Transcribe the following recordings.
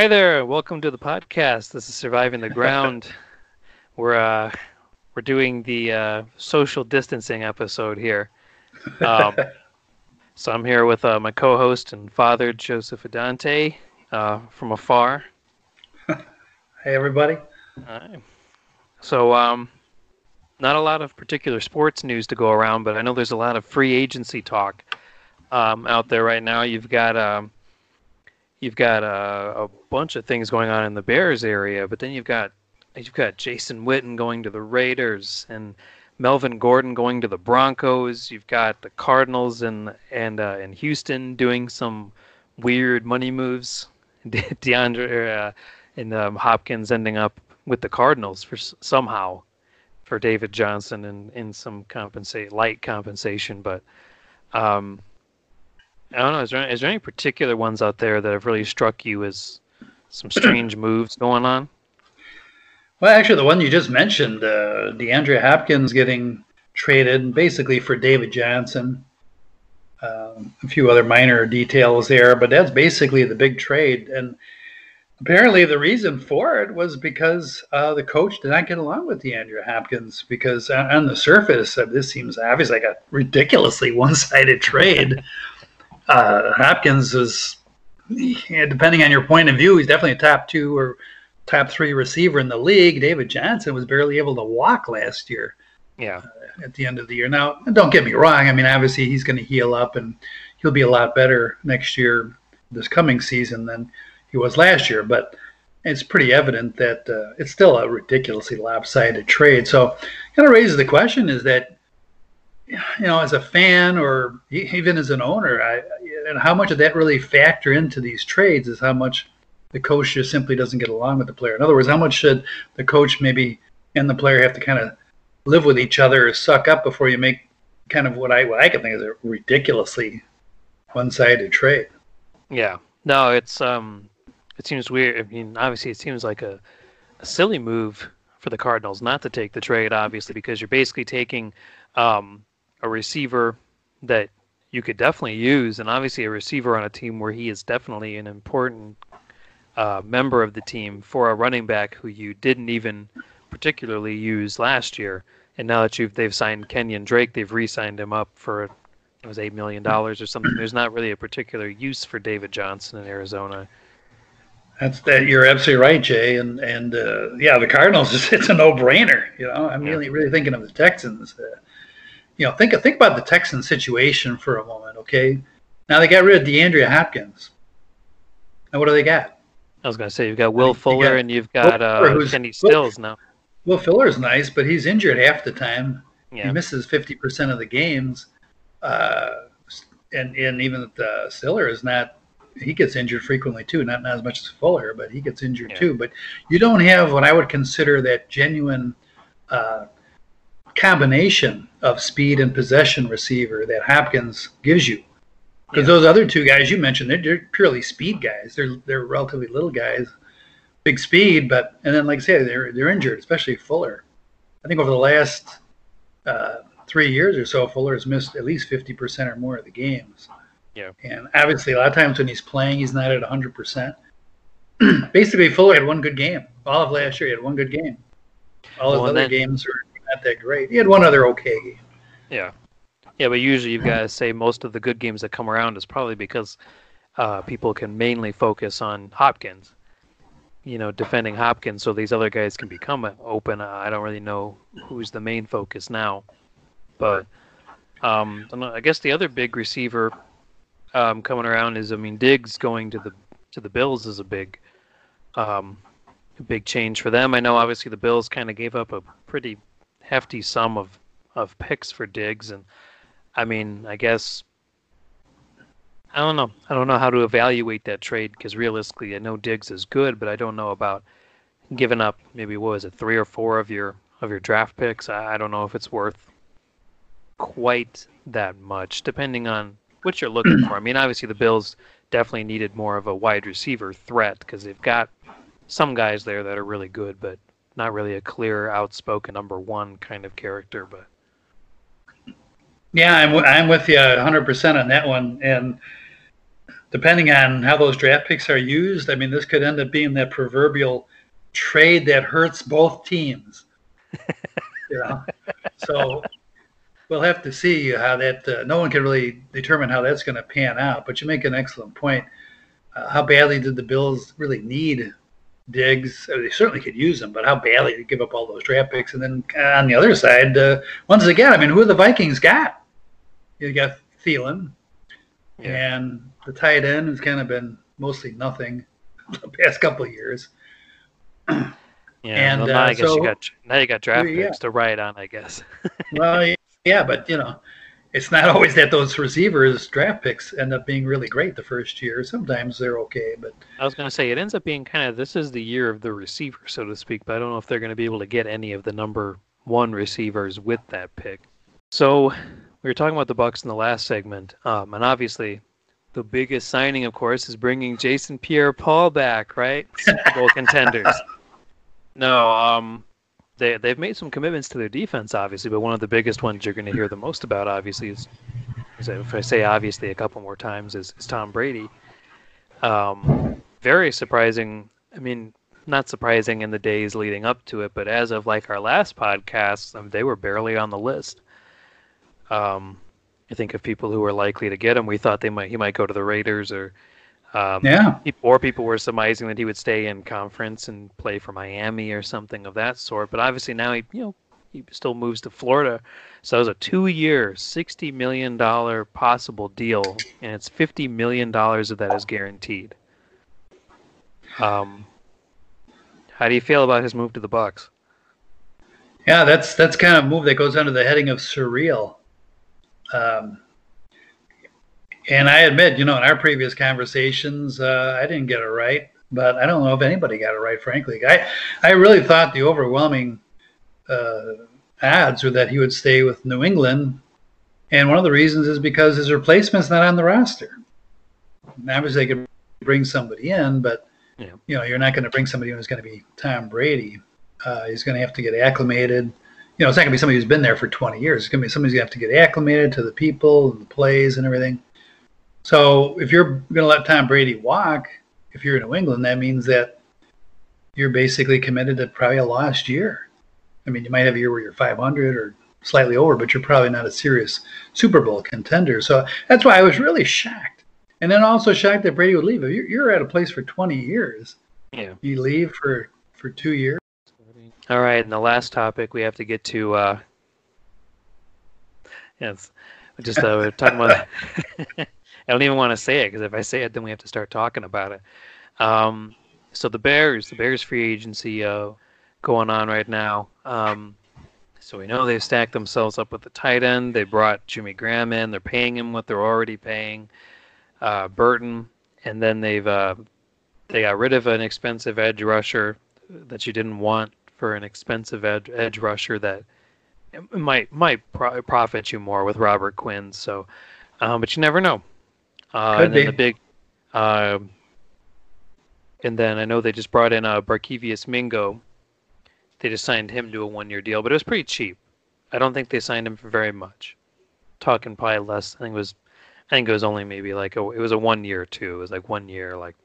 Hi there. Welcome to the podcast. This is Surviving the Ground. we're uh, we're doing the uh, social distancing episode here. Um, so I'm here with uh, my co-host and father Joseph Adante uh, from afar. hey everybody. So um, not a lot of particular sports news to go around, but I know there's a lot of free agency talk um, out there right now. You've got um, you've got uh, a bunch of things going on in the Bears area, but then you've got you've got Jason Witten going to the Raiders and Melvin Gordon going to the Broncos. You've got the Cardinals and and uh, in Houston doing some weird money moves. De- DeAndre uh, and um, Hopkins ending up with the Cardinals for somehow for David Johnson and in some compensate light compensation, but um, I don't know. Is there, is there any particular ones out there that have really struck you as some strange moves going on? Well, actually, the one you just mentioned, uh, DeAndre Hopkins getting traded basically for David Johnson. Um, a few other minor details there, but that's basically the big trade. And apparently, the reason for it was because uh, the coach did not get along with DeAndre Hopkins. Because on the surface, uh, this seems obvious like a ridiculously one-sided trade. uh, Hopkins is, depending on your point of view, he's definitely a top two or top three receiver in the league. David Johnson was barely able to walk last year. Yeah. Uh, at the end of the year. Now, don't get me wrong. I mean, obviously, he's going to heal up and he'll be a lot better next year, this coming season, than he was last year. But it's pretty evident that uh, it's still a ridiculously lopsided trade. So, kind of raises the question: Is that you know, as a fan or even as an owner, I, and how much of that really factor into these trades is how much the coach just simply doesn't get along with the player. In other words, how much should the coach maybe and the player have to kind of live with each other or suck up before you make kind of what I what I can think is a ridiculously one-sided trade. Yeah. No, it's um it seems weird. I mean, obviously it seems like a, a silly move for the Cardinals not to take the trade obviously because you're basically taking um a receiver that you could definitely use, and obviously a receiver on a team where he is definitely an important uh, member of the team for a running back who you didn't even particularly use last year. And now that you've they've signed Kenyan Drake, they've re-signed him up for it was eight million dollars or something. There's not really a particular use for David Johnson in Arizona. That's that. You're absolutely right, Jay. And and uh, yeah, the Cardinals. It's a no-brainer. You know, I'm yeah. really really thinking of the Texans. Uh, you know, think think about the Texans situation for a moment, okay? Now they got rid of DeAndre Hopkins. Now what do they got? I was going to say you've got Will Fuller got and you've got uh, Kenny Stills now. Will Fuller's nice, but he's injured half the time. Yeah. He misses fifty percent of the games, uh, and and even the Stiller is not. He gets injured frequently too. Not not as much as Fuller, but he gets injured yeah. too. But you don't have what I would consider that genuine. Uh, combination of speed and possession receiver that Hopkins gives you. Because yeah. those other two guys you mentioned, they're, they're, purely speed guys. They're they're relatively little guys, big speed, but and then like I say, they're they're injured, especially Fuller. I think over the last uh, three years or so, Fuller has missed at least fifty percent or more of the games. Yeah. And obviously, a lot of times when he's playing, he's not at hundred percent. Basically, Fuller had one good game. All of last year, he had one good game. All his well, other then, games are not that great. He had one other okay game. Yeah, yeah, but usually you've got to say most of the good games that come around is probably because uh, people can mainly focus on Hopkins. You know, defending Hopkins, so these other guys can become open. I don't really know who's the main focus now, but um, I guess the other big receiver um, coming around is, I mean, Diggs going to the to the Bills is a big um, big change for them. I know obviously the Bills kind of gave up a pretty hefty sum of of picks for Diggs, and I mean, I guess I don't know. I don't know how to evaluate that trade because realistically, I know Diggs is good, but I don't know about giving up maybe what was it three or four of your of your draft picks. I, I don't know if it's worth quite that much, depending on what you're looking for. I mean, obviously the Bills definitely needed more of a wide receiver threat because they've got some guys there that are really good, but not really a clear, outspoken number one kind of character. But yeah, I'm I'm with you 100 percent on that one. And depending on how those draft picks are used, I mean, this could end up being that proverbial trade that hurts both teams. you know, so we'll have to see how that. Uh, no one can really determine how that's going to pan out. But you make an excellent point. Uh, how badly did the Bills really need Diggs? I mean, they certainly could use them, but how badly to give up all those draft picks? And then on the other side, uh, once again, I mean, who are the Vikings got? You got Thielen, yeah. and the tight end has kind of been mostly nothing the past couple of years. Yeah, and well, now uh, I guess so, you got now you got draft yeah. picks to write on, I guess. well, yeah, but you know, it's not always that those receivers draft picks end up being really great the first year. Sometimes they're okay, but I was going to say it ends up being kind of this is the year of the receiver, so to speak. But I don't know if they're going to be able to get any of the number one receivers with that pick. So we were talking about the Bucks in the last segment, um, and obviously the biggest signing, of course, is bringing Jason Pierre-Paul back, right? Super Bowl contenders. No, um, they they've made some commitments to their defense, obviously, but one of the biggest ones you're going to hear the most about, obviously, is, if I say obviously a couple more times, is, is Tom Brady. Um, very surprising. I mean, not surprising in the days leading up to it, but as of like our last podcast, um, they were barely on the list. Um, I think of people who were likely to get him, we thought they might he might go to the Raiders or um, yeah. Or people were surmising that he would stay in conference and play for Miami or something of that sort. But obviously now he, you know, he still moves to Florida. So it was a two-year, sixty million dollar possible deal, and it's fifty million dollars of that is guaranteed. Um, how do you feel about his move to the Bucks? Yeah, that's that's kind of move that goes under the heading of surreal. Um, and I admit, you know, in our previous conversations, uh, I didn't get it right, but I don't know if anybody got it right, frankly. I, I really thought the overwhelming uh, odds were that he would stay with New England. And one of the reasons is because his replacement's not on the roster. Obviously, they could bring somebody in, but yeah. you know, you're not going to bring somebody who's going to be Tom Brady. Uh, he's going to have to get acclimated. You know, it's not going to be somebody who's been there for 20 years. It's going to be somebody's going to have to get acclimated to the people and the plays and everything. So if you're going to let Tom Brady walk, if you're in New England, that means that you're basically committed to probably a lost year. I mean, you might have a year where you're 500 or slightly over, but you're probably not a serious Super Bowl contender. So that's why I was really shocked. And then also shocked that Brady would leave. If you're at a place for 20 years, yeah. you leave for, for two years. All right. And the last topic we have to get to, uh, yes, just uh, talking about I don't even want to say it because if I say it, then we have to start talking about it. Um, so the Bears, the Bears free agency uh, going on right now. Um, so we know they've stacked themselves up with the tight end. They brought Jimmy Graham in. They're paying him what they're already paying uh, Burton, and then they've uh, they got rid of an expensive edge rusher that you didn't want for an expensive edge, edge rusher that might might pro- profit you more with Robert Quinn. So, um, but you never know. Uh, and then be. the big, uh, and then I know they just brought in uh, Barkevious Mingo. They just signed him to a one-year deal, but it was pretty cheap. I don't think they signed him for very much. Talking probably less. I think it was, I think it was only maybe like a, it was a one year too. It was like one year, like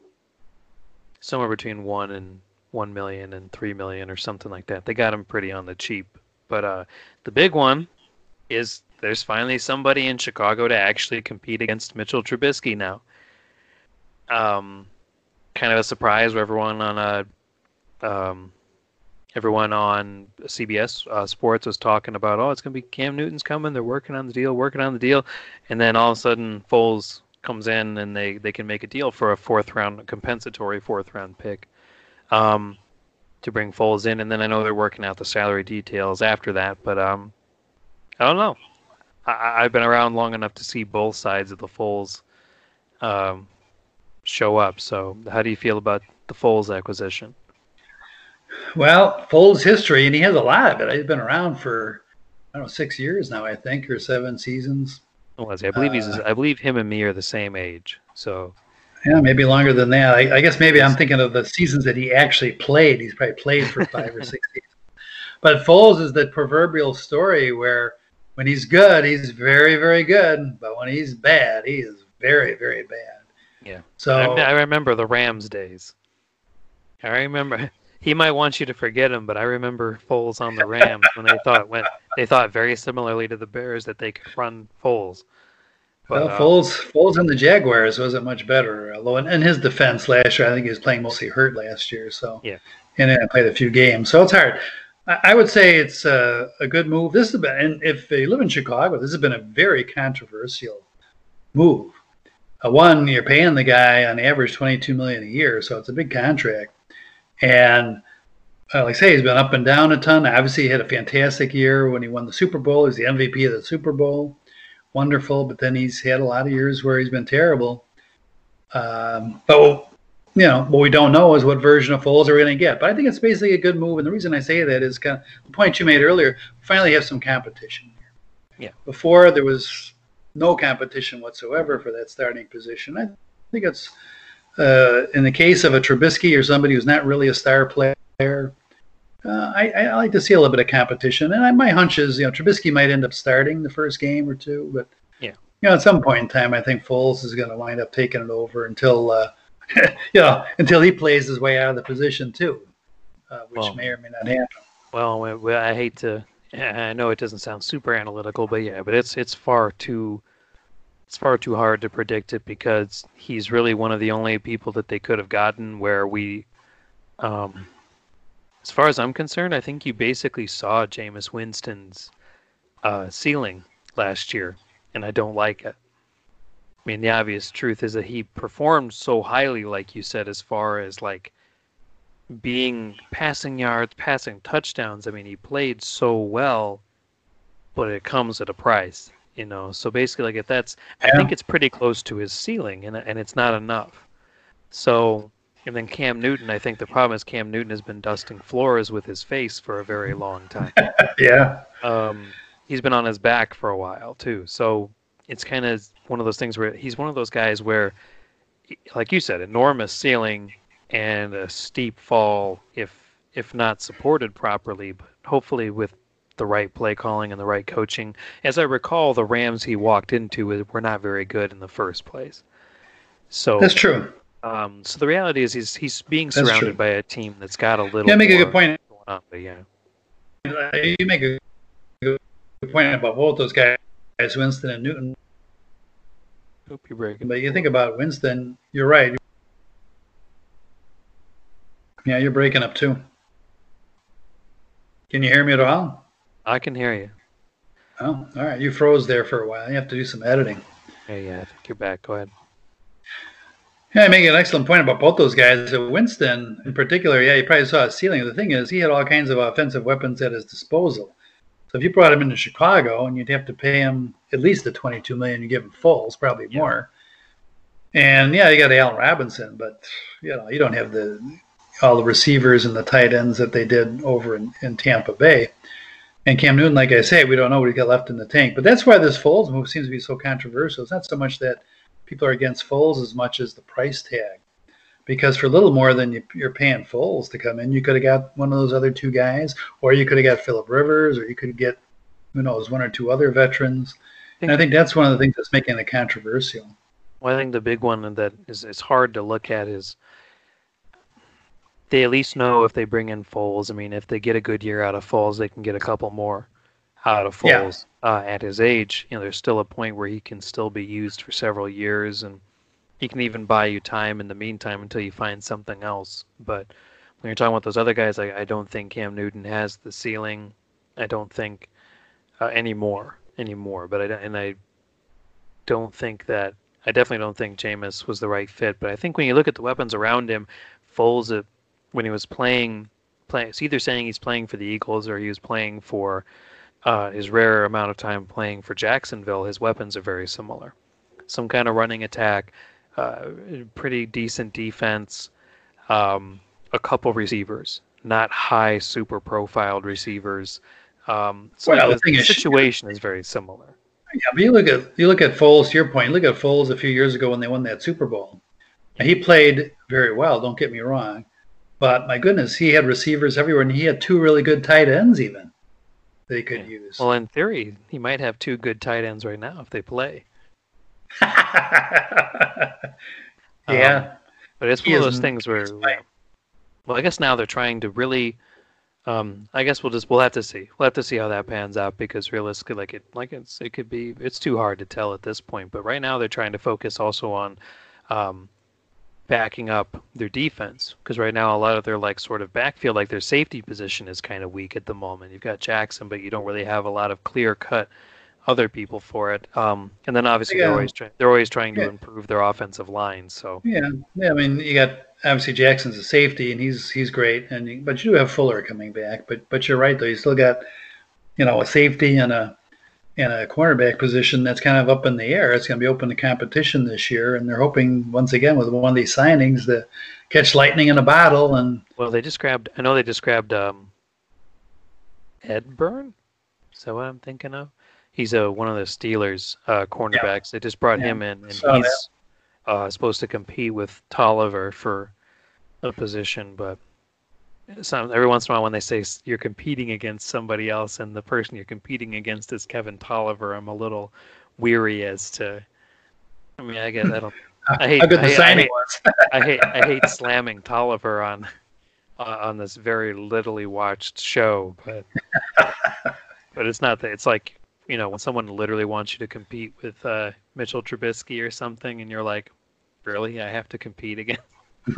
somewhere between one and one million and three million or something like that. They got him pretty on the cheap. But uh, the big one is there's finally somebody in Chicago to actually compete against Mitchell Trubisky now. Um, kind of a surprise where everyone on a, uh, um, everyone on CBS uh, Sports was talking about, oh, it's gonna be Cam Newton's coming. They're working on the deal, working on the deal, and then all of a sudden Foles comes in and they they can make a deal for a fourth round compensatory fourth round pick. Um, to bring Foles in, and then I know they're working out the salary details after that. But um, I don't know. I, have been around long enough to see both sides of the Foles um, show up. So, how do you feel about the Foles acquisition? Well, Foles' history, and he has a lot of it. He's been around for I don't know six years now, I think, or seven seasons. Was I believe he's? Uh, I believe him and me are the same age. So. Yeah, maybe longer than that. I, I guess maybe I'm thinking of the seasons that he actually played. He's probably played for five or six seasons. But Foles is the proverbial story where when he's good, he's very, very good. But when he's bad, he is very, very bad. Yeah. So I, I remember the Rams days. I remember he might want you to forget him, but I remember Foles on the Rams when they thought went they thought very similarly to the Bears that they could run Foles. But, well, uh, Foles Foles and the Jaguars wasn't much better. Although in, in, his defense last year, I think he was playing mostly hurt last year. So yeah, and then I played a few games, so it's hard. I, would say it's a, a, good move. This has been, and if you live in Chicago, this has been a very controversial move. Uh, one, you're paying the guy on average twenty two million a year, so it's a big contract. And uh, like I say, he's been up and down a ton. Obviously, he had a fantastic year when he won the Super Bowl. He's the MVP of the Super Bowl. Wonderful. But then he's had a lot of years where he's been terrible. Um, but, you know, what we don't know is what version of Foles are we going to get. But I think it's basically a good move. And the reason I say that is kind of the point you made earlier. Finally, have some competition. Yeah. Before, there was no competition whatsoever for that starting position. I think it's uh, in the case of a Trubisky or somebody who's not really a star player, uh, I, I, like to see a little bit of competition. And I, my hunch is, you know, Trubisky might end up starting the first game or two, but yeah, you know, at some point in time, I think Foles is going to wind up taking it over until, uh, you know, until he plays his way out of the position too, uh, which well, may or may not happen. Well, I hate to. I know it doesn't sound super analytical, but yeah, but it's it's far too it's far too hard to predict it because he's really one of the only people that they could have gotten where we, um, as far as I'm concerned, I think you basically saw Jameis Winston's uh, ceiling last year, and I don't like it. I mean, the obvious truth is that he performed so highly, like you said, as far as like being passing yards, passing touchdowns. I mean, he played so well, but it comes at a price you know. So basically, like if that's, yeah. I think it's pretty close to his ceiling, and and it's not enough. So, and then Cam Newton, I think the problem is Cam Newton has been dusting floors with his face for a very long time. yeah. Um, he's been on his back for a while too, so it's kind of one of those things where he's one of those guys where, like you said, enormous ceiling and a steep fall if if not supported properly, but hopefully with the right play calling and the right coaching. As I recall, the Rams he walked into were not very good in the first place. So that's true. Um, so the reality is he's he's being surrounded by a team that's got a little. Yeah, make a good point. On, but yeah, you make a good point about both those guys, Winston and Newton. Hope you're breaking. But you think about Winston, you're right. Yeah, you're breaking up too. Can you hear me at all? I can hear you. Oh, all right. You froze there for a while. You have to do some editing. Yeah, yeah. I think you're back. Go ahead. Yeah, I make an excellent point about both those guys. Uh, Winston, in particular, yeah, you probably saw his ceiling. The thing is, he had all kinds of offensive weapons at his disposal. So if you brought him into Chicago, and you'd have to pay him at least the 22 million you give him Foles, probably yeah. more. And yeah, you got Allen Robinson, but you know, you don't have the all the receivers and the tight ends that they did over in, in Tampa Bay. And Cam Newton, like I say, we don't know what he got left in the tank. But that's why this Foles move seems to be so controversial. It's not so much that people are against Foles as much as the price tag. Because for a little more than you're paying Foles to come in, you could have got one of those other two guys, or you could have got Philip Rivers, or you could get, who knows, one or two other veterans. And I think that's one of the things that's making it controversial. Well, I think the big one that is it's hard to look at is they at least know if they bring in Foles. I mean, if they get a good year out of Foles, they can get a couple more out of Foles yeah. uh, at his age. You know, there's still a point where he can still be used for several years, and he can even buy you time in the meantime until you find something else. But when you're talking about those other guys, I, I don't think Cam Newton has the ceiling. I don't think uh, anymore anymore. But I and I don't think that I definitely don't think Jameis was the right fit. But I think when you look at the weapons around him, Foles when he was playing, play, it's either saying he's playing for the Eagles or he was playing for uh, his rare amount of time playing for Jacksonville. His weapons are very similar. Some kind of running attack, uh, pretty decent defense, um, a couple receivers, not high, super profiled receivers. Um, so well, the, the situation is, is very similar. Yeah, but you look at you look at Foles. To your point, look at Foles a few years ago when they won that Super Bowl. He played very well. Don't get me wrong, but my goodness, he had receivers everywhere, and he had two really good tight ends even They could yeah. use. Well, in theory, he might have two good tight ends right now if they play. Yeah. Um, but it's one of those things where, well, I guess now they're trying to really. Um, I guess we'll just we'll have to see. We'll have to see how that pans out because realistically, like it, like it's it could be it's too hard to tell at this point. But right now they're trying to focus also on um, backing up their defense because right now a lot of their like sort of backfield, like their safety position is kind of weak at the moment. You've got Jackson, but you don't really have a lot of clear cut other people for it. Um, and then obviously yeah. they're always trying they're always trying to yeah. improve their offensive line. So yeah, yeah. I mean, you got obviously Jackson's a safety and he's he's great, and you, but you do have Fuller coming back. But but you're right though, you still got you know a safety and a and a cornerback position that's kind of up in the air. It's going to be open to competition this year, and they're hoping once again with one of these signings to catch lightning in a bottle. And well, they just grabbed. I know they just grabbed um, Ed Burn. Is that what I'm thinking of? He's a one of the Steelers uh, cornerbacks. Yeah. They just brought yeah. him in, and Saw he's uh, supposed to compete with Toliver for a position. But some, every once in a while, when they say you're competing against somebody else, and the person you're competing against is Kevin Toliver, I'm a little weary as to. I mean, I guess I don't. I hate. I, hate, I, hate I hate. I hate slamming Toliver on uh, on this very littly watched show, but but it's not that. It's like you know, when someone literally wants you to compete with uh, Mitchell Trubisky or something, and you're like, really, I have to compete again.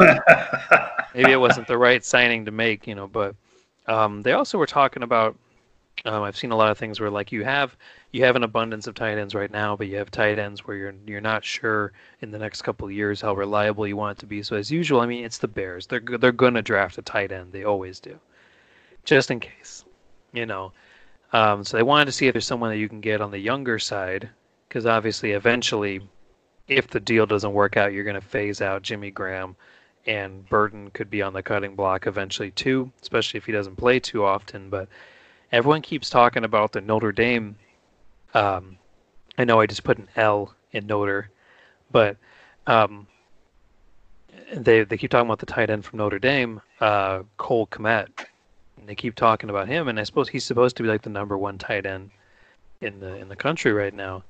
Maybe it wasn't the right signing to make, you know. But um, they also were talking about. Um, I've seen a lot of things where like you have you have an abundance of tight ends right now, but you have tight ends where you're you're not sure in the next couple years how reliable you want it to be. So as usual, I mean, it's the Bears. They're they're gonna draft a tight end. They always do, just in case, you know. Um, so they wanted to see if there's someone that you can get on the younger side, because obviously, eventually, if the deal doesn't work out, you're going to phase out Jimmy Graham, and Burton could be on the cutting block eventually too, especially if he doesn't play too often. But everyone keeps talking about the Notre Dame. Um, I know I just put an L in Notre, but um, they they keep talking about the tight end from Notre Dame, uh, Cole Kmet they keep talking about him, and I suppose he's supposed to be like the number one tight end in the in the country right now.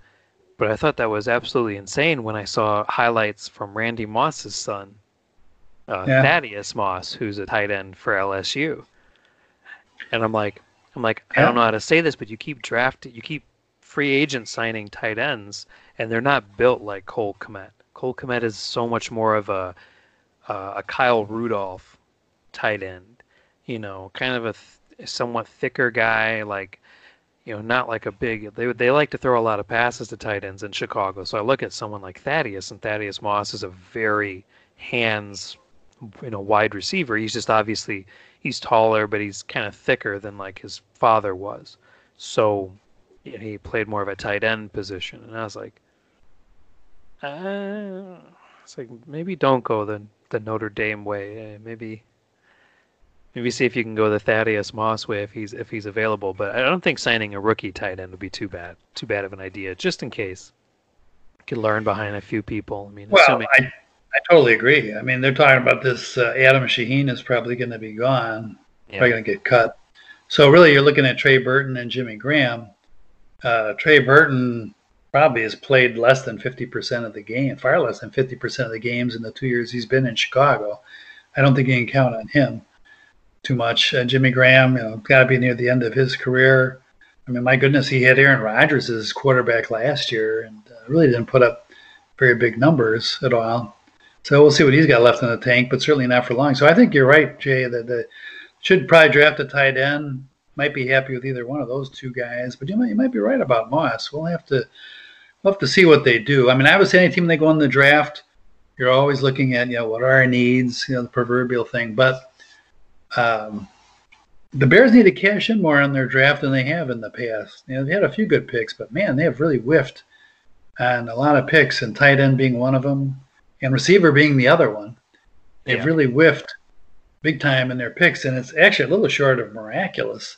But I thought that was absolutely insane when I saw highlights from Randy Moss's son, uh, yeah. Thaddeus Moss, who's a tight end for LSU. And I'm like, I'm like, yeah. I don't know how to say this, but you keep drafting, you keep free agent signing tight ends, and they're not built like Cole Kmet. Cole Kmet is so much more of a uh, a Kyle Rudolph tight end you know, kind of a th- somewhat thicker guy, like you know, not like a big. They they like to throw a lot of passes to tight ends in Chicago. So I look at someone like Thaddeus, and Thaddeus Moss is a very hands, you know, wide receiver. He's just obviously he's taller, but he's kind of thicker than like his father was. So you know, he played more of a tight end position, and I was like, uh, it's like maybe don't go the the Notre Dame way. Uh, maybe Maybe see if you can go the Thaddeus Moss way if he's if he's available. But I don't think signing a rookie tight end would be too bad too bad of an idea, just in case. You could learn behind a few people. I mean, well, assuming... I I totally agree. I mean, they're talking about this. Uh, Adam Shaheen is probably going to be gone. Yeah. Probably going to get cut. So really, you're looking at Trey Burton and Jimmy Graham. Uh, Trey Burton probably has played less than 50% of the game, far less than 50% of the games in the two years he's been in Chicago. I don't think you can count on him too much. Uh, Jimmy Graham, you know, got to be near the end of his career. I mean, my goodness, he had Aaron Rodgers as quarterback last year and uh, really didn't put up very big numbers at all. So we'll see what he's got left in the tank, but certainly not for long. So I think you're right, Jay, that the should probably draft a tight end. Might be happy with either one of those two guys, but you might you might be right about Moss. We'll have to we'll have to see what they do. I mean, I would say any team they go in the draft, you're always looking at you know what are our needs, you know the proverbial thing. But um, the Bears need to cash in more on their draft than they have in the past. You know, they had a few good picks, but man, they have really whiffed on a lot of picks, and tight end being one of them, and receiver being the other one. They've yeah. really whiffed big time in their picks, and it's actually a little short of miraculous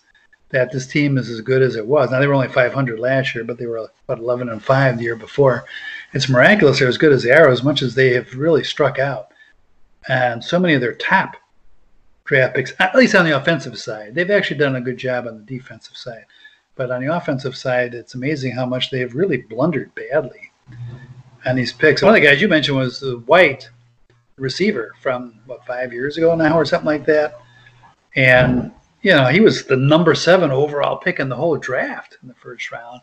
that this team is as good as it was. Now they were only 500 last year, but they were about 11 and five the year before. It's miraculous they're as good as they are, as much as they have really struck out. And so many of their top draft picks, at least on the offensive side. They've actually done a good job on the defensive side. But on the offensive side, it's amazing how much they have really blundered badly on these picks. One of the guys you mentioned was the White, receiver from what five years ago now or something like that, and you know he was the number seven overall pick in the whole draft in the first round.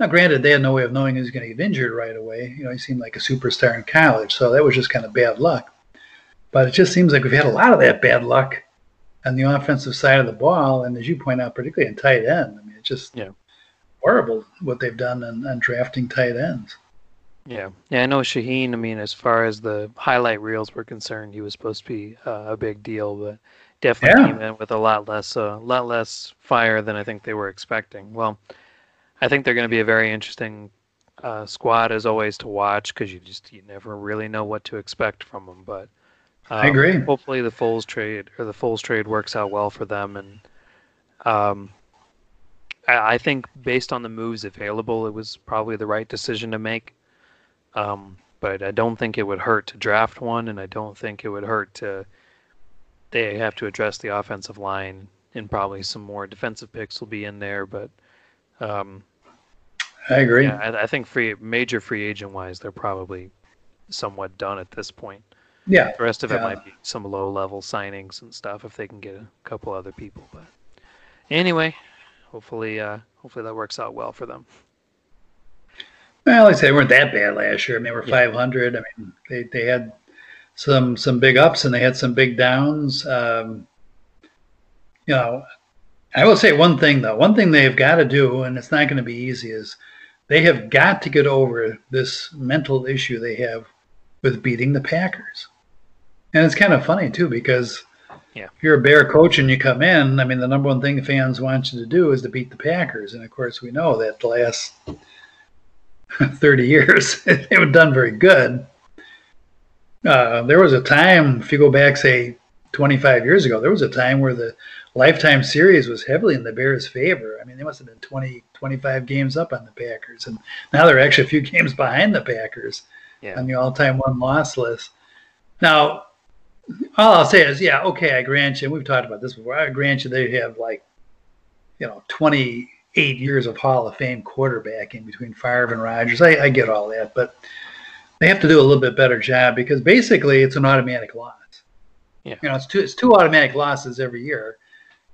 Now, granted, they had no way of knowing he was going to get injured right away. You know, he seemed like a superstar in college, so that was just kind of bad luck. But it just seems like we've had a lot of that bad luck on the offensive side of the ball, and as you point out, particularly in tight end. I mean, it's just yeah. horrible what they've done in, in drafting tight ends. Yeah, yeah, I know Shaheen. I mean, as far as the highlight reels were concerned, he was supposed to be uh, a big deal, but definitely yeah. came in with a lot less, a uh, lot less fire than I think they were expecting. Well, I think they're going to be a very interesting uh, squad as always to watch because you just you never really know what to expect from them. But um, I agree. Hopefully, the Foles trade or the Foles trade works out well for them, and um, I, I think based on the moves available, it was probably the right decision to make. Um, but I don't think it would hurt to draft one, and I don't think it would hurt to. They have to address the offensive line, and probably some more defensive picks will be in there. But um, I agree. Yeah, I, I, think free major free agent wise, they're probably somewhat done at this point. Yeah. The rest of yeah. it might be some low level signings and stuff if they can get a couple other people. But anyway, hopefully, uh, hopefully that works out well for them. Well, like I say, they weren't that bad last year. I mean, they were yeah. 500. I mean, they, they had some some big ups and they had some big downs. Um, you know, I will say one thing though. One thing they've got to do, and it's not going to be easy, is they have got to get over this mental issue they have with beating the Packers. And it's kind of funny too because yeah. if you're a Bear coach and you come in, I mean, the number one thing fans want you to do is to beat the Packers, and of course we know that the last 30 years they haven't done very good. Uh, there was a time, if you go back, say 25 years ago, there was a time where the lifetime series was heavily in the Bears' favor. I mean, they must have been 20, 25 games up on the Packers, and now they're actually a few games behind the Packers yeah. on the all-time won-loss list. Now, all I'll say is, yeah, okay, I grant you. And we've talked about this before. I grant you they have like, you know, 28 years of Hall of Fame quarterbacking between Favre and Rodgers. I, I get all that, but they have to do a little bit better job because basically it's an automatic loss. Yeah. You know, it's two it's two automatic losses every year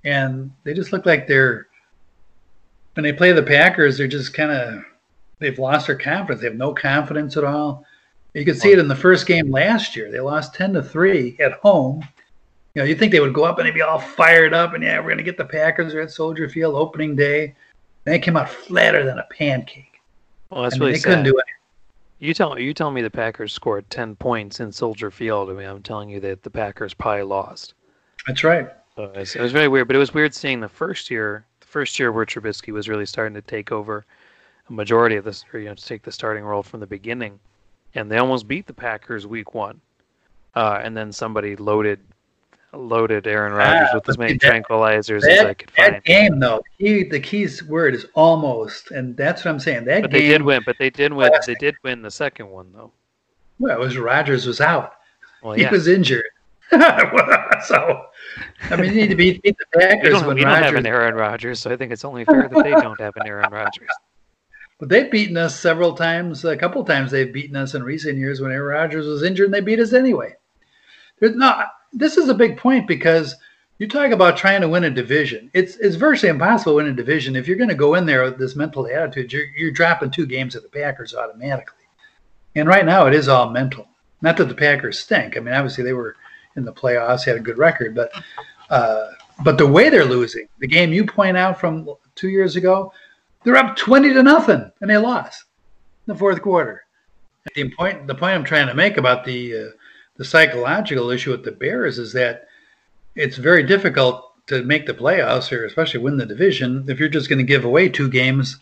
and they just look like they're when they play the Packers, they're just kind of they've lost their confidence. They have no confidence at all. You could see it in the first game last year. They lost ten to three at home. You know, you think they would go up and they'd be all fired up and yeah, we're gonna get the Packers at Soldier Field opening day. And they came out flatter than a pancake. Well, that's I mean, really they sad. couldn't do it. You tell you tell me the Packers scored ten points in Soldier Field. I mean, I'm telling you that the Packers probably lost. That's right. Uh, it was very weird, but it was weird seeing the first year, the first year where Trubisky was really starting to take over a majority of this, or you know, to take the starting role from the beginning, and they almost beat the Packers week one, uh, and then somebody loaded loaded Aaron Rodgers ah, with as many that, tranquilizers that, as I could find. That game, though, key the key's word is almost, and that's what I'm saying. That but game, they did win, but they did win. They did win the second one, though. Well, it was Rodgers was out. Well, yeah. He was injured. so, I mean, you need to beat, beat the Packers. We don't, we don't have an Aaron Rodgers, so I think it's only fair that they don't have an Aaron Rodgers. But they've beaten us several times. A couple times they've beaten us in recent years when Aaron Rodgers was injured, and they beat us anyway. Not. This is a big point because you talk about trying to win a division. It's it's virtually impossible to win a division if you're going to go in there with this mental attitude. You're you're dropping two games at the Packers automatically, and right now it is all mental. Not that the Packers stink. I mean, obviously they were in the playoffs, had a good record, but uh, but the way they're losing, the game you point out from two years ago, they're up twenty to nothing and they lost in the fourth quarter. The point the point I'm trying to make about the uh, the psychological issue with the Bears is that it's very difficult to make the playoffs or especially win the division if you're just going to give away two games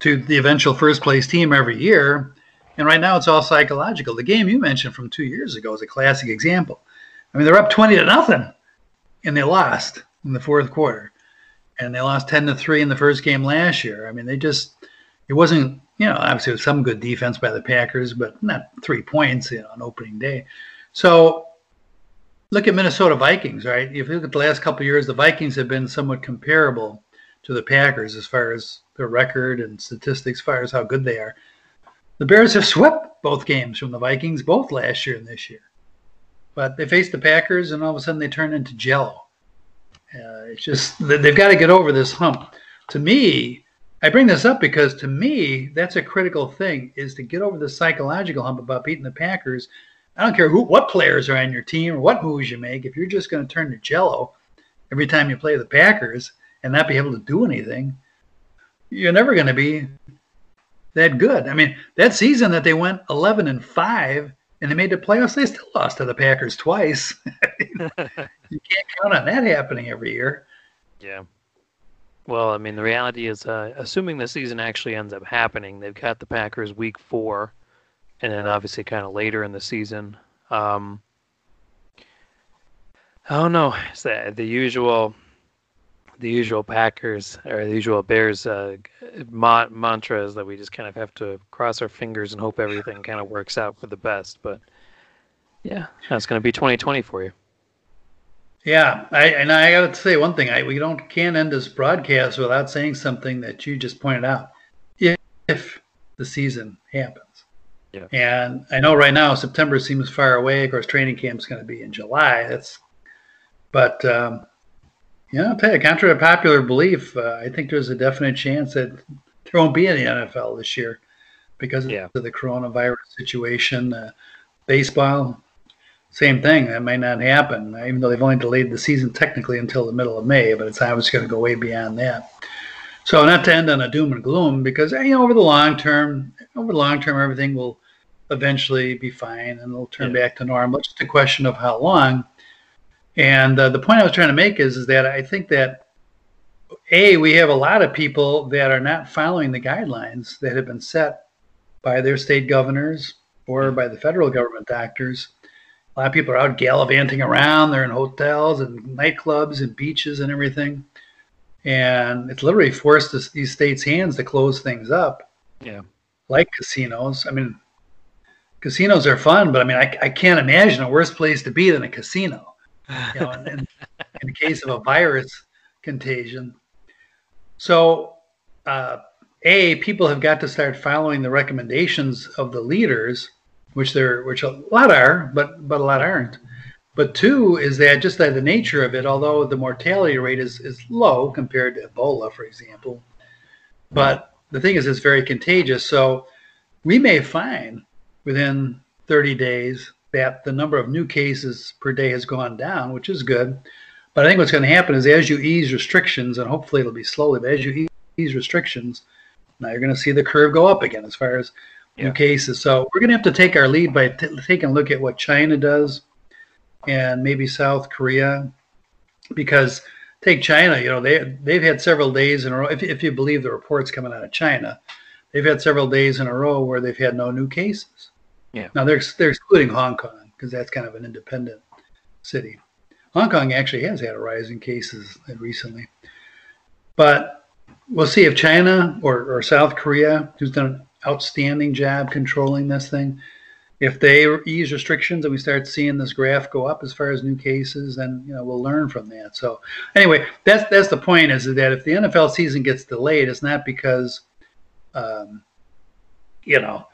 to the eventual first place team every year. And right now it's all psychological. The game you mentioned from two years ago is a classic example. I mean, they're up 20 to nothing, and they lost in the fourth quarter. And they lost 10 to 3 in the first game last year. I mean, they just, it wasn't, you know, obviously was some good defense by the Packers, but not three points you know, on opening day. So look at Minnesota Vikings, right? If you look at the last couple years, the Vikings have been somewhat comparable to the Packers as far as their record and statistics, as far as how good they are. The Bears have swept both games from the Vikings, both last year and this year. But they faced the Packers, and all of a sudden they turn into jello. Uh, it's just they've got to get over this hump. To me, I bring this up because to me that's a critical thing is to get over the psychological hump about beating the Packers. I don't care who, what players are on your team or what moves you make. If you're just going to turn to jello every time you play the Packers and not be able to do anything, you're never going to be that good. I mean, that season that they went 11 and five and they made the playoffs, they still lost to the Packers twice. you can't count on that happening every year. Yeah. Well, I mean, the reality is, uh, assuming the season actually ends up happening, they've got the Packers week four, and then obviously kind of later in the season. Um, I don't know. It's the, the usual, the usual Packers or the usual Bears uh, ma- mantras that we just kind of have to cross our fingers and hope everything kind of works out for the best. But yeah, that's going to be 2020 for you. Yeah, I, and I got to say one thing: I, we don't can't end this broadcast without saying something that you just pointed out. If, if the season happens, yeah. And I know right now September seems far away. Of course, training camp's going to be in July. That's, but um, you know, I'll tell you, contrary to popular belief, uh, I think there's a definite chance that there won't be any NFL this year because yeah. of the coronavirus situation. Uh, baseball, same thing. That might not happen, even though they've only delayed the season technically until the middle of May, but it's obviously going to go way beyond that. So not to end on a doom and gloom, because you know over the long term, over the long term, everything will eventually be fine and it'll turn yeah. back to normal. It's just a question of how long. And uh, the point I was trying to make is, is that I think that a we have a lot of people that are not following the guidelines that have been set by their state governors or by the federal government doctors a lot of people are out gallivanting around. They're in hotels and nightclubs and beaches and everything. And it's literally forced this, these states' hands to close things up. Yeah. Like casinos. I mean, casinos are fun, but I mean, I, I can't imagine a worse place to be than a casino. You know, in, in the case of a virus contagion. So, uh, a people have got to start following the recommendations of the leaders which there which a lot are, but but a lot aren't. But two is that just that the nature of it, although the mortality rate is, is low compared to Ebola, for example, but the thing is it's very contagious. So we may find within 30 days that the number of new cases per day has gone down, which is good. But I think what's going to happen is as you ease restrictions, and hopefully it'll be slowly, but as you ease restrictions, now you're going to see the curve go up again as far as yeah. new cases. So we're going to have to take our lead by t- taking a look at what China does and maybe South Korea, because take China, you know, they they've had several days in a row. If, if you believe the reports coming out of China, they've had several days in a row where they've had no new cases. Yeah. Now they're they're excluding Hong Kong because that's kind of an independent city. Hong Kong actually has had a rise in cases recently, but we'll see if China or, or South Korea, who's done an outstanding job controlling this thing. If they ease restrictions and we start seeing this graph go up as far as new cases, then you know we'll learn from that. So anyway, that's that's the point is that if the NFL season gets delayed, it's not because um, you know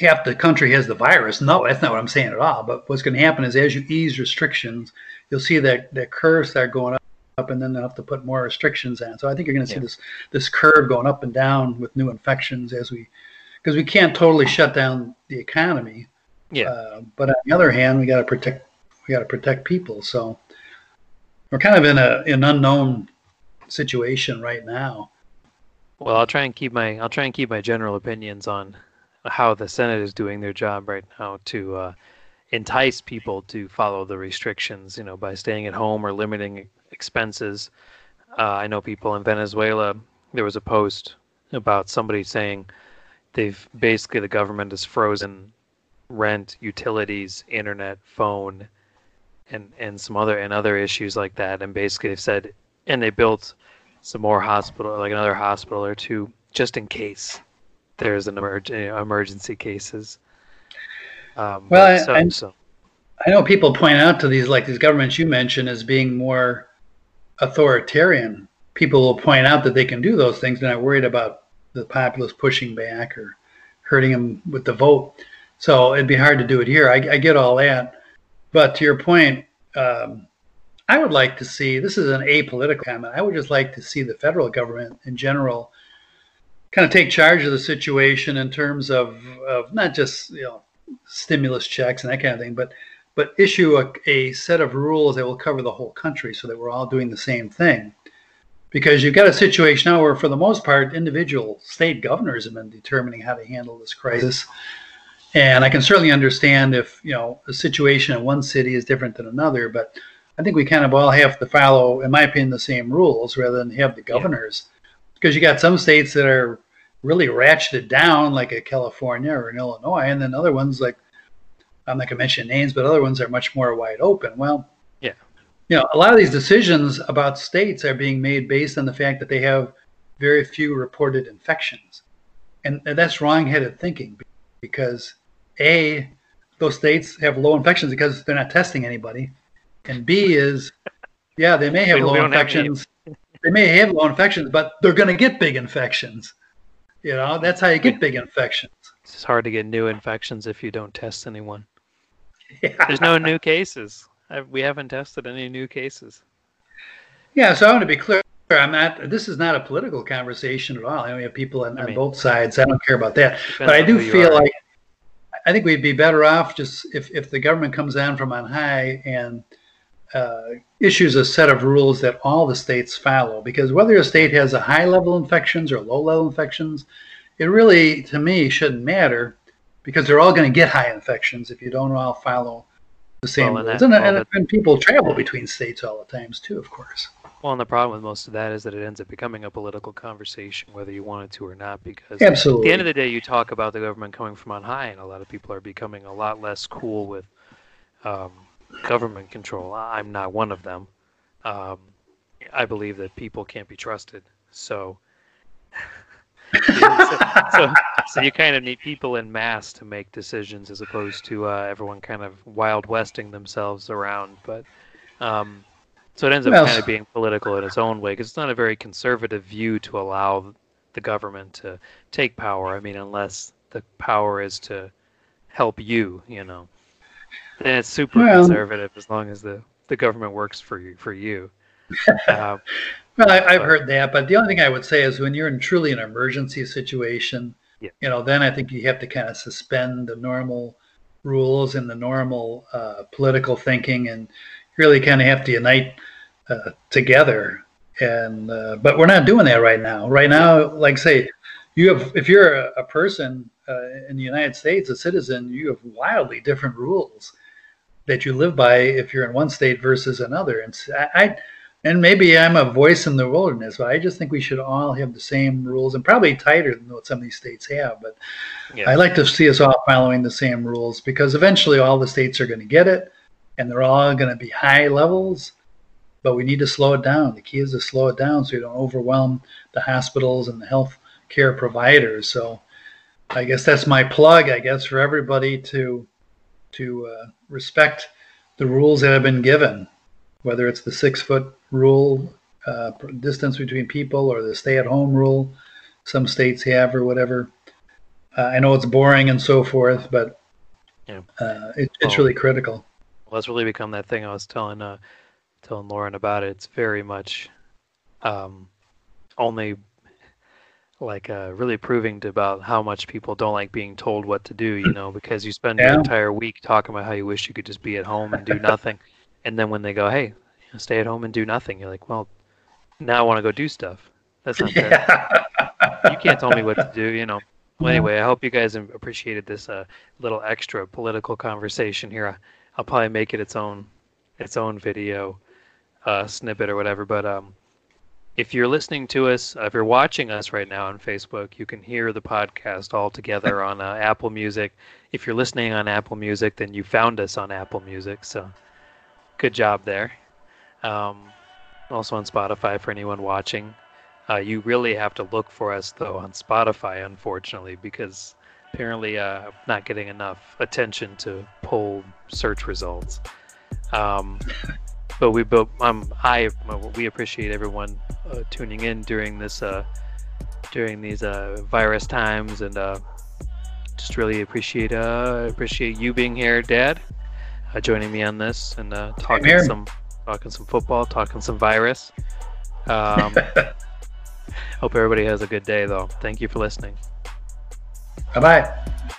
half the country has the virus. No, that's not what I'm saying at all. But what's going to happen is as you ease restrictions, you'll see that that curve start going up up and then they'll have to put more restrictions on. So I think you're going to see yeah. this this curve going up and down with new infections as we because we can't totally shut down the economy. Yeah. Uh, but on the other hand, we got to protect we got to protect people. So we're kind of in a an unknown situation right now. Well, I'll try and keep my I'll try and keep my general opinions on how the Senate is doing their job right now to uh, entice people to follow the restrictions, you know, by staying at home or limiting expenses. Uh, I know people in Venezuela. There was a post about somebody saying they've basically the government has frozen rent, utilities, internet, phone, and and some other and other issues like that. And basically they've said, and they built some more hospital, like another hospital or two, just in case there's an emerg- emergency cases. Um, well, so, I, so. I know people point out to these like these governments you mentioned as being more authoritarian, people will point out that they can do those things. They're not worried about the populace pushing back or hurting them with the vote. So it'd be hard to do it here. I, I get all that. But to your point, um, I would like to see this is an apolitical comment. I would just like to see the federal government in general kind of take charge of the situation in terms of, of not just you know stimulus checks and that kind of thing, but but issue a, a set of rules that will cover the whole country so that we're all doing the same thing. Because you've got a situation now where, for the most part, individual state governors have been determining how to handle this crisis. And I can certainly understand if you know a situation in one city is different than another, but I think we kind of all have to follow, in my opinion, the same rules rather than have the governors. Yeah. Because you got some states that are really ratcheted down, like a California or in Illinois, and then other ones like I'm not going to mention names, but other ones are much more wide open. Well, yeah, you know, a lot of these decisions about states are being made based on the fact that they have very few reported infections, and, that's wrong-headed thinking because a those states have low infections because they're not testing anybody, and B is yeah they may have low infections. Have they may have low infections, but they're going to get big infections. You know, that's how you get big infections. It's hard to get new infections if you don't test anyone. Yeah. There's no new cases. I, we haven't tested any new cases. Yeah, so I want to be clear. I'm not. This is not a political conversation at all. I know we have people on, I mean, on both sides. I don't care about that. But I do feel like I think we'd be better off just if if the government comes down from on high and uh, issues a set of rules that all the states follow. Because whether a state has a high level infections or low level infections, it really, to me, shouldn't matter because they're all going to get high infections if you don't all follow the same well, rules. And, and, and, and, people travel between states all the times too, of course. Well, and the problem with most of that is that it ends up becoming a political conversation, whether you want it to or not. Because Absolutely. at the end of the day, you talk about the government coming from on high, and a lot of people are becoming a lot less cool with um, government control. I'm not one of them. Um, I believe that people can't be trusted. So, so, so, so, you kind of need people in mass to make decisions as opposed to uh, everyone kind of wild westing themselves around. But um, so it ends up well, kind of being political in its own way because it's not a very conservative view to allow the government to take power. I mean, unless the power is to help you, you know. And it's super well, conservative as long as the, the government works for you. For you. Uh, well, I, have heard that, but the only thing I would say is when you're in truly an emergency situation, yeah. you know, then I think you have to kind of suspend the normal rules and the normal uh, political thinking, and really kind of have to unite uh, together. And uh, but we're not doing that right now. Right now, like say, you have if you're a, a person uh, in the United States, a citizen, you have wildly different rules that you live by if you're in one state versus another. And I, I and maybe I'm a voice in the wilderness, but I just think we should all have the same rules and probably tighter than what some of these states have. But yeah. I like to see us all following the same rules because eventually all the states are going to get it and they're all going to be high levels. But we need to slow it down. The key is to slow it down so you don't overwhelm the hospitals and the health care providers. So I guess that's my plug, I guess, for everybody to to uh, respect the rules that have been given, whether it's the six foot rule, uh, distance between people, or the stay at home rule some states have, or whatever. Uh, I know it's boring and so forth, but yeah. Uh, it, it's well, really critical. Well, it's really become that thing I was telling uh, telling Lauren about it. It's very much um, only like uh, really proving to about how much people don't like being told what to do, you know, because you spend yeah. your entire week talking about how you wish you could just be at home and do nothing. and then when they go, hey, stay at home and do nothing, you're like, well, now I want to go do stuff. That's not fair. Yeah. you can't tell me what to do, you know. Well, anyway, I hope you guys appreciated this uh, little extra political conversation here. I'll probably make it its own its own video uh, snippet or whatever. But um, if you're listening to us, uh, if you're watching us right now on Facebook, you can hear the podcast all together on uh, Apple Music. If you're listening on Apple Music, then you found us on Apple Music. So good job there. Um, also on Spotify for anyone watching. Uh, you really have to look for us though on Spotify, unfortunately, because apparently uh, not getting enough attention to pull search results. Um, but we both um I we appreciate everyone uh, tuning in during this uh during these uh virus times and uh just really appreciate uh appreciate you being here dad uh, joining me on this and uh, talking some talking some football, talking some virus. Um, hope everybody has a good day, though. Thank you for listening. Bye bye.